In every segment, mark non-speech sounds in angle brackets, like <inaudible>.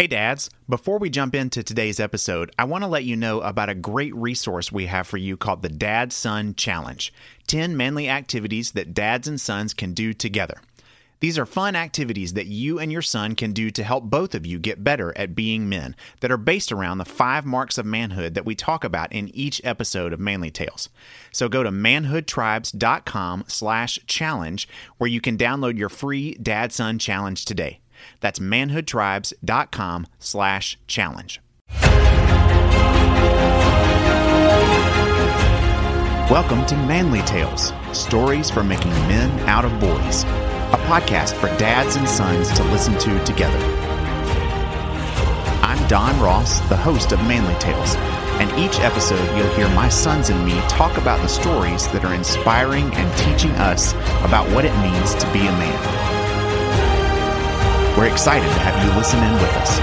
Hey, dads. Before we jump into today's episode, I want to let you know about a great resource we have for you called the Dad Son Challenge 10 manly activities that dads and sons can do together. These are fun activities that you and your son can do to help both of you get better at being men that are based around the five marks of manhood that we talk about in each episode of Manly Tales. So go to manhoodtribes.com slash challenge where you can download your free Dad Son Challenge today. That's manhoodtribes.com slash challenge. Welcome to Manly Tales, stories for making men out of boys, a podcast for dads and sons to listen to together. I'm Don Ross, the host of Manly Tales, and each episode you'll hear my sons and me talk about the stories that are inspiring and teaching us about what it means to be a man. We're excited to have you listen in with us.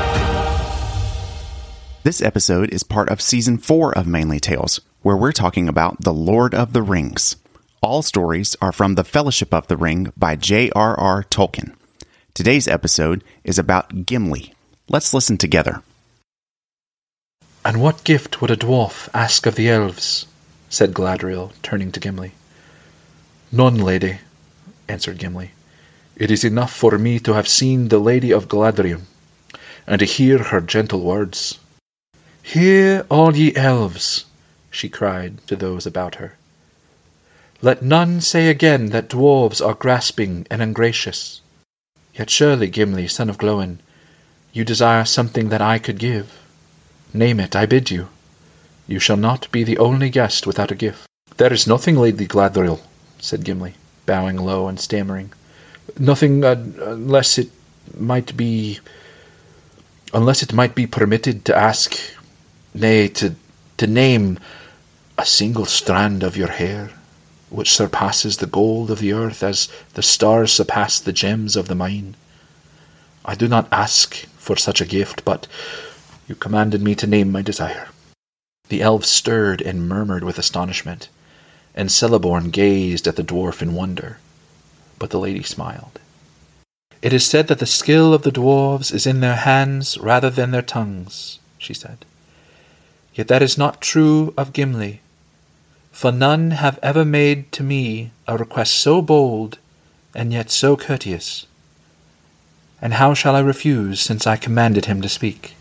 This episode is part of season four of Manly Tales, where we're talking about The Lord of the Rings. All stories are from The Fellowship of the Ring by J.R.R. Tolkien. Today's episode is about Gimli. Let's listen together. And what gift would a dwarf ask of the elves? said Galadriel, turning to Gimli. None, lady, answered Gimli. It is enough for me to have seen the Lady of Galadriel, and to hear her gentle words. Hear, all ye elves, she cried to those about her. Let none say again that dwarves are grasping and ungracious. Yet surely, Gimli, son of Gloin, you desire something that I could give. Name it, I bid you. You shall not be the only guest without a gift. There is nothing, Lady Galadriel, said Gimli, bowing low and stammering nothing uh, unless it might be unless it might be permitted to ask nay to to name a single strand of your hair which surpasses the gold of the earth as the stars surpass the gems of the mine. I do not ask for such a gift but you commanded me to name my desire. The elves stirred and murmured with astonishment and Celeborn gazed at the dwarf in wonder but the lady smiled. It is said that the skill of the dwarfs is in their hands rather than their tongues, she said. Yet that is not true of Gimli, for none have ever made to me a request so bold and yet so courteous. And how shall I refuse, since I commanded him to speak?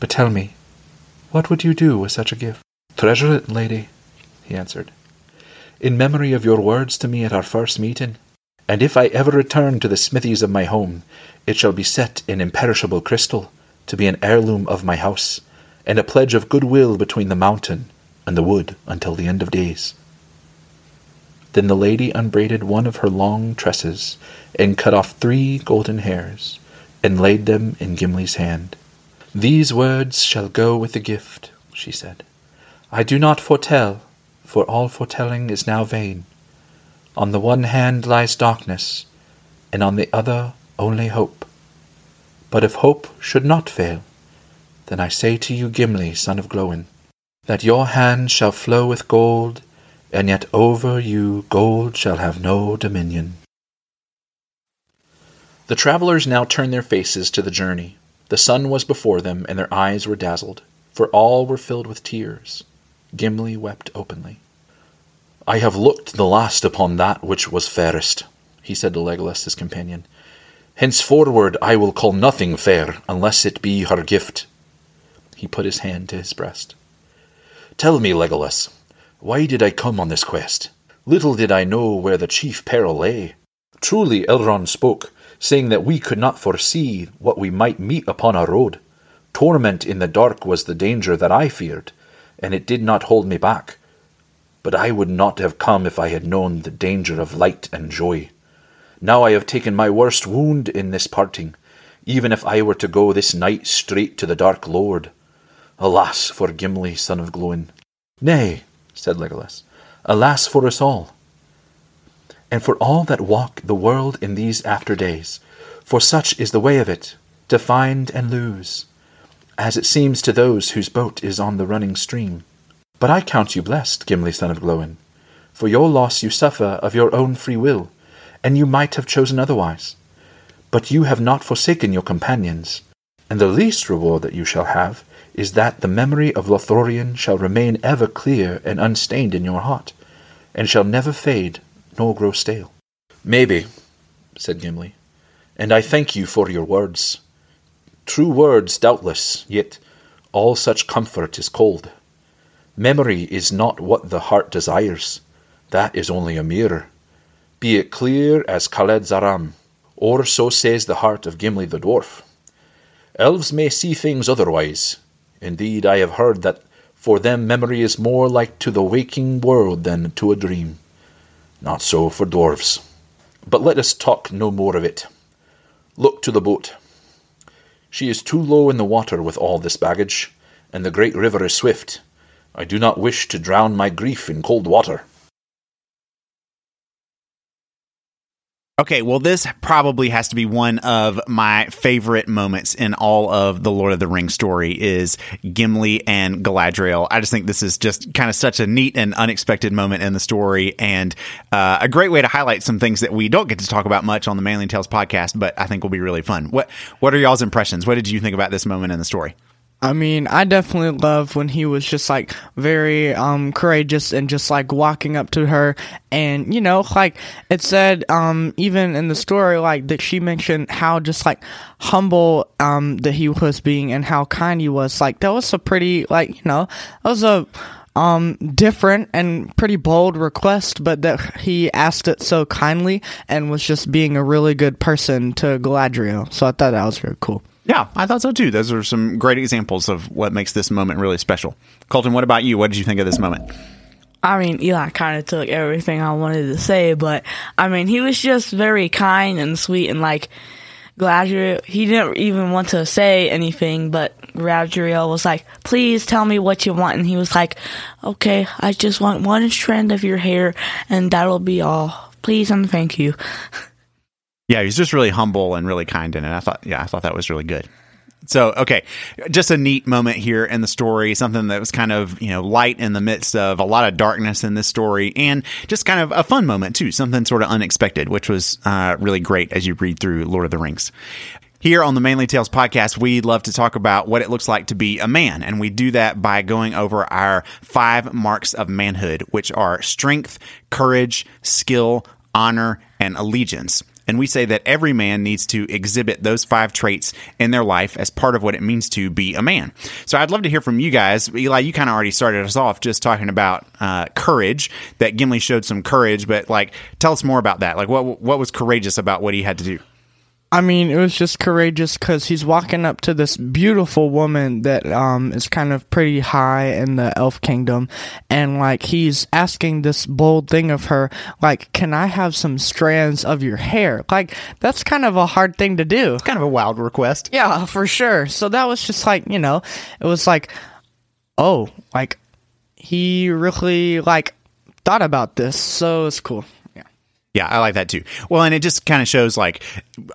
But tell me, what would you do with such a gift? Treasure it, lady, he answered in memory of your words to me at our first meeting. And if I ever return to the smithies of my home, it shall be set in imperishable crystal, to be an heirloom of my house, and a pledge of goodwill between the mountain and the wood until the end of days. Then the lady unbraided one of her long tresses, and cut off three golden hairs, and laid them in Gimli's hand. These words shall go with the gift, she said. I do not foretell, for all foretelling is now vain. On the one hand lies darkness, and on the other only hope. But if hope should not fail, then I say to you, Gimli, son of Gloin, that your hand shall flow with gold, and yet over you gold shall have no dominion. The travellers now turned their faces to the journey. The sun was before them, and their eyes were dazzled, for all were filled with tears. Gimli wept openly. "I have looked the last upon that which was fairest," he said to Legolas, his companion. "Henceforward I will call nothing fair unless it be her gift." He put his hand to his breast. "Tell me, Legolas, why did I come on this quest? Little did I know where the chief peril lay. Truly Elrond spoke, saying that we could not foresee what we might meet upon our road. Torment in the dark was the danger that I feared and it did not hold me back. But I would not have come if I had known the danger of light and joy. Now I have taken my worst wound in this parting, even if I were to go this night straight to the Dark Lord. Alas for Gimli, son of Gloin! Nay, said Legolas, alas for us all, and for all that walk the world in these after days, for such is the way of it, to find and lose as it seems to those whose boat is on the running stream. But I count you blessed, Gimli son of Gloin, for your loss you suffer of your own free will, and you might have chosen otherwise. But you have not forsaken your companions, And the least reward that you shall have is that the memory of Lothlorien shall remain ever clear and unstained in your heart, and shall never fade nor grow stale. Maybe, said Gimli, and I thank you for your words. True words, doubtless, yet all such comfort is cold. Memory is not what the heart desires, that is only a mirror. Be it clear as Kheled-zâram, or so says the heart of Gimli the dwarf. Elves may see things otherwise, Indeed, I have heard that for them memory is more like to the waking world than to a dream. Not so for dwarfs. But let us talk no more of it. Look to the boat. She is too low in the water with all this baggage, and the great river is swift. I do not wish to drown my grief in cold water. Okay, well, this probably has to be one of my favorite moments in all of the Lord of the Rings story is Gimli and Galadriel. I just think this is just kind of such a neat and unexpected moment in the story, and uh, a great way to highlight some things that we don't get to talk about much on the Manly Tales podcast, but I think will be really fun. What What are y'all's impressions? What did you think about this moment in the story? I mean, I definitely love when he was just like very um courageous and just like walking up to her and you know, like it said um even in the story like that she mentioned how just like humble um that he was being and how kind he was. Like that was a pretty like, you know, that was a um different and pretty bold request, but that he asked it so kindly and was just being a really good person to Galadriel. So I thought that was very cool. Yeah, I thought so too. Those are some great examples of what makes this moment really special. Colton, what about you? What did you think of this moment? I mean, Eli kind of took everything I wanted to say, but I mean, he was just very kind and sweet and like Galadriel. He didn't even want to say anything, but Galadriel was like, "Please tell me what you want," and he was like, "Okay, I just want one strand of your hair, and that'll be all. Please and thank you." <laughs> Yeah, he's just really humble and really kind in it. I thought, yeah, I thought that was really good. So, okay, just a neat moment here in the story, something that was kind of, you know, light in the midst of a lot of darkness in this story, and just kind of a fun moment, too, something sort of unexpected, which was uh, really great as you read through Lord of the Rings. Here on the Manly Tales podcast, we love to talk about what it looks like to be a man, and we do that by going over our five marks of manhood, which are strength, courage, skill, honor, and allegiance. And we say that every man needs to exhibit those five traits in their life as part of what it means to be a man. So I'd love to hear from you guys. Eli, you kind of already started us off just talking about uh, courage, that Gimli showed some courage, but like, tell us more about that. Like, what, what was courageous about what he had to do? I mean, it was just courageous because he's walking up to this beautiful woman that um, is kind of pretty high in the elf kingdom, and like he's asking this bold thing of her, like, "Can I have some strands of your hair?" Like that's kind of a hard thing to do. It's kind of a wild request. Yeah, for sure. So that was just like you know, it was like, oh, like he really like thought about this, so it's cool. Yeah, I like that too. Well, and it just kind of shows like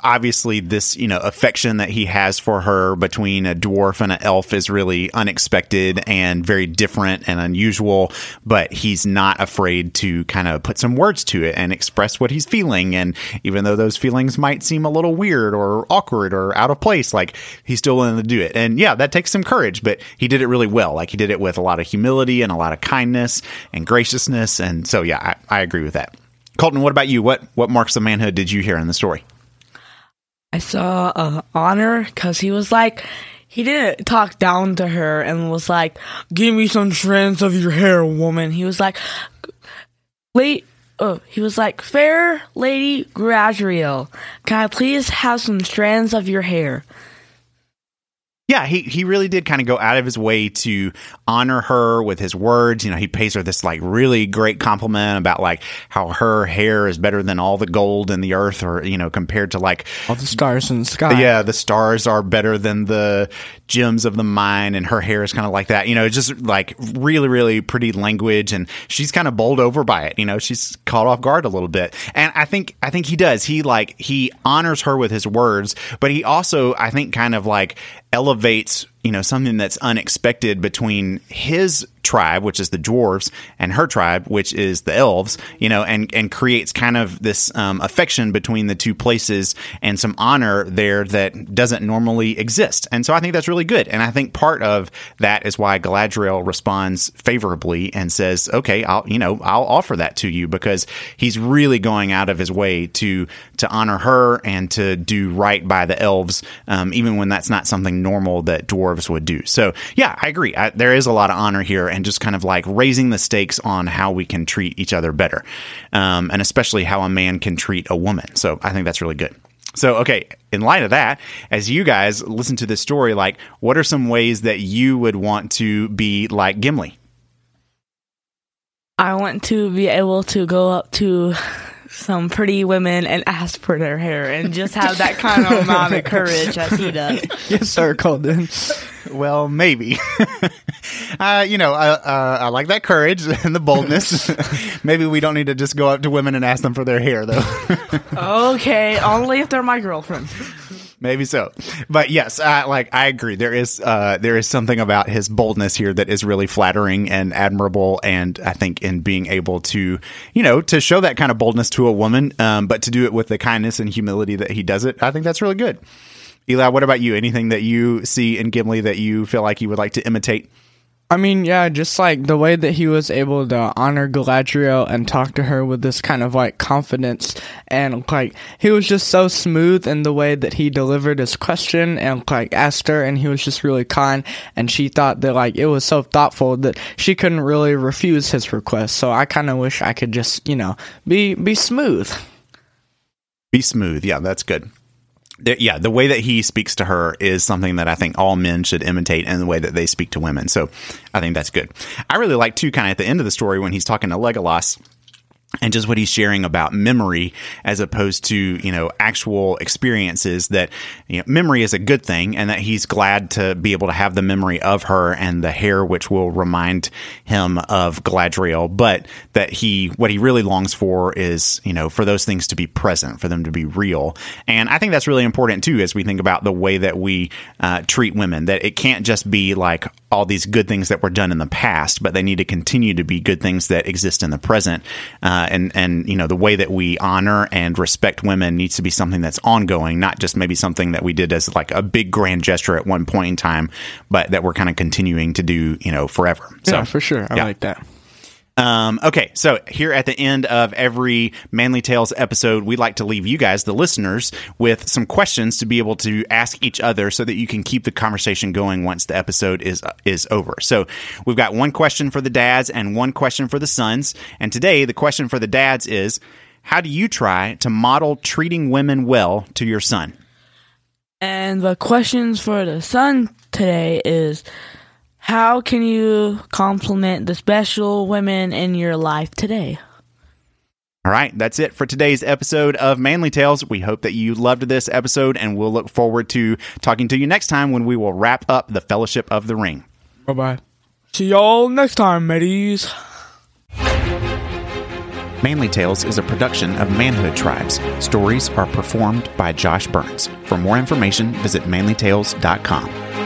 obviously this, you know, affection that he has for her between a dwarf and an elf is really unexpected and very different and unusual, but he's not afraid to kind of put some words to it and express what he's feeling and even though those feelings might seem a little weird or awkward or out of place, like he's still willing to do it. And yeah, that takes some courage, but he did it really well. Like he did it with a lot of humility and a lot of kindness and graciousness and so yeah, I, I agree with that. Colton, what about you? What what marks of manhood did you hear in the story? I saw uh, honor because he was like, he didn't talk down to her and was like, "Give me some strands of your hair, woman." He was like, "Wait." Oh, he was like, "Fair lady Galadriel, can I please have some strands of your hair?" Yeah, he, he really did kind of go out of his way to honor her with his words. You know, he pays her this like really great compliment about like how her hair is better than all the gold in the earth or, you know, compared to like all the stars in the sky. Yeah, the stars are better than the gems of the mine and her hair is kind of like that. You know, just like really, really pretty language and she's kind of bowled over by it. You know, she's caught off guard a little bit. And I think, I think he does. He like, he honors her with his words, but he also, I think, kind of like elevates you know something that's unexpected between his tribe, which is the dwarves, and her tribe, which is the elves, you know, and, and creates kind of this um, affection between the two places and some honor there that doesn't normally exist. And so I think that's really good. And I think part of that is why Galadriel responds favorably and says, okay, I'll, you know, I'll offer that to you because he's really going out of his way to, to honor her and to do right by the elves, um, even when that's not something normal that dwarves would do. So yeah, I agree. I, there is a lot of honor here and just kind of like raising the stakes on how we can treat each other better, um, and especially how a man can treat a woman. So I think that's really good. So, okay, in light of that, as you guys listen to this story, like, what are some ways that you would want to be like Gimli? I want to be able to go up to some pretty women and ask for their hair and just have that kind of <laughs> amount of courage as he does. yes, sir, Colton. Well, maybe. <laughs> uh, you know, uh, uh, I like that courage <laughs> and the boldness. <laughs> maybe we don't need to just go up to women and ask them for their hair, though. okay, only if they're my girlfriend. Maybe so, but yes, uh, like I agree. There is uh, there is something about his boldness here that is really flattering and admirable, and I think in being able to, you know, to show that kind of boldness to a woman, um, but to do it with the kindness and humility that he does it, I think that's really good. Eli, what about you? Anything that you see in Gimli that you feel like you would like to imitate? I mean, yeah, just like the way that he was able to honor Galadriel and talk to her with this kind of like confidence and like he was just so smooth in the way that he delivered his question and like asked her and he was just really kind and she thought that like it was so thoughtful that she couldn't really refuse his request. So I kind of wish I could just, you know, be be smooth. Be smooth. Yeah, that's good yeah, the way that he speaks to her is something that I think all men should imitate in the way that they speak to women. So I think that's good. I really like too, kind of at the end of the story when he's talking to Legolas and just what he's sharing about memory as opposed to you know actual experiences that you know, memory is a good thing and that he's glad to be able to have the memory of her and the hair which will remind him of Galadriel but that he what he really longs for is you know for those things to be present for them to be real. And I think that's really important too as we think about the way that we uh, treat women that it can't just be like all these good things that were done in the past but they need to continue to be good things that exist in the present uh, uh, and and you know the way that we honor and respect women needs to be something that's ongoing, not just maybe something that we did as like a big grand gesture at one point in time, but that we're kind of continuing to do, you know, forever. So yeah, for sure, I yeah. like that. Um, okay, so here at the end of every Manly Tales episode, we like to leave you guys, the listeners, with some questions to be able to ask each other so that you can keep the conversation going once the episode is is over. So we've got one question for the dads and one question for the sons. And today, the question for the dads is, how do you try to model treating women well to your son? And the questions for the son today is how can you compliment the special women in your life today? All right, that's it for today's episode of Manly Tales. We hope that you loved this episode, and we'll look forward to talking to you next time when we will wrap up the Fellowship of the Ring. Bye bye. See y'all next time, mateys. Manly Tales is a production of Manhood Tribes. Stories are performed by Josh Burns. For more information, visit manlytales.com.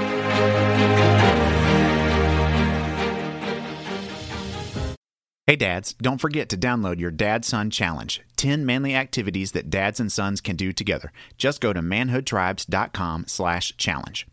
Hey dads, don't forget to download your Dad Son Challenge 10 manly activities that dads and sons can do together. Just go to manhoodtribes.com slash challenge.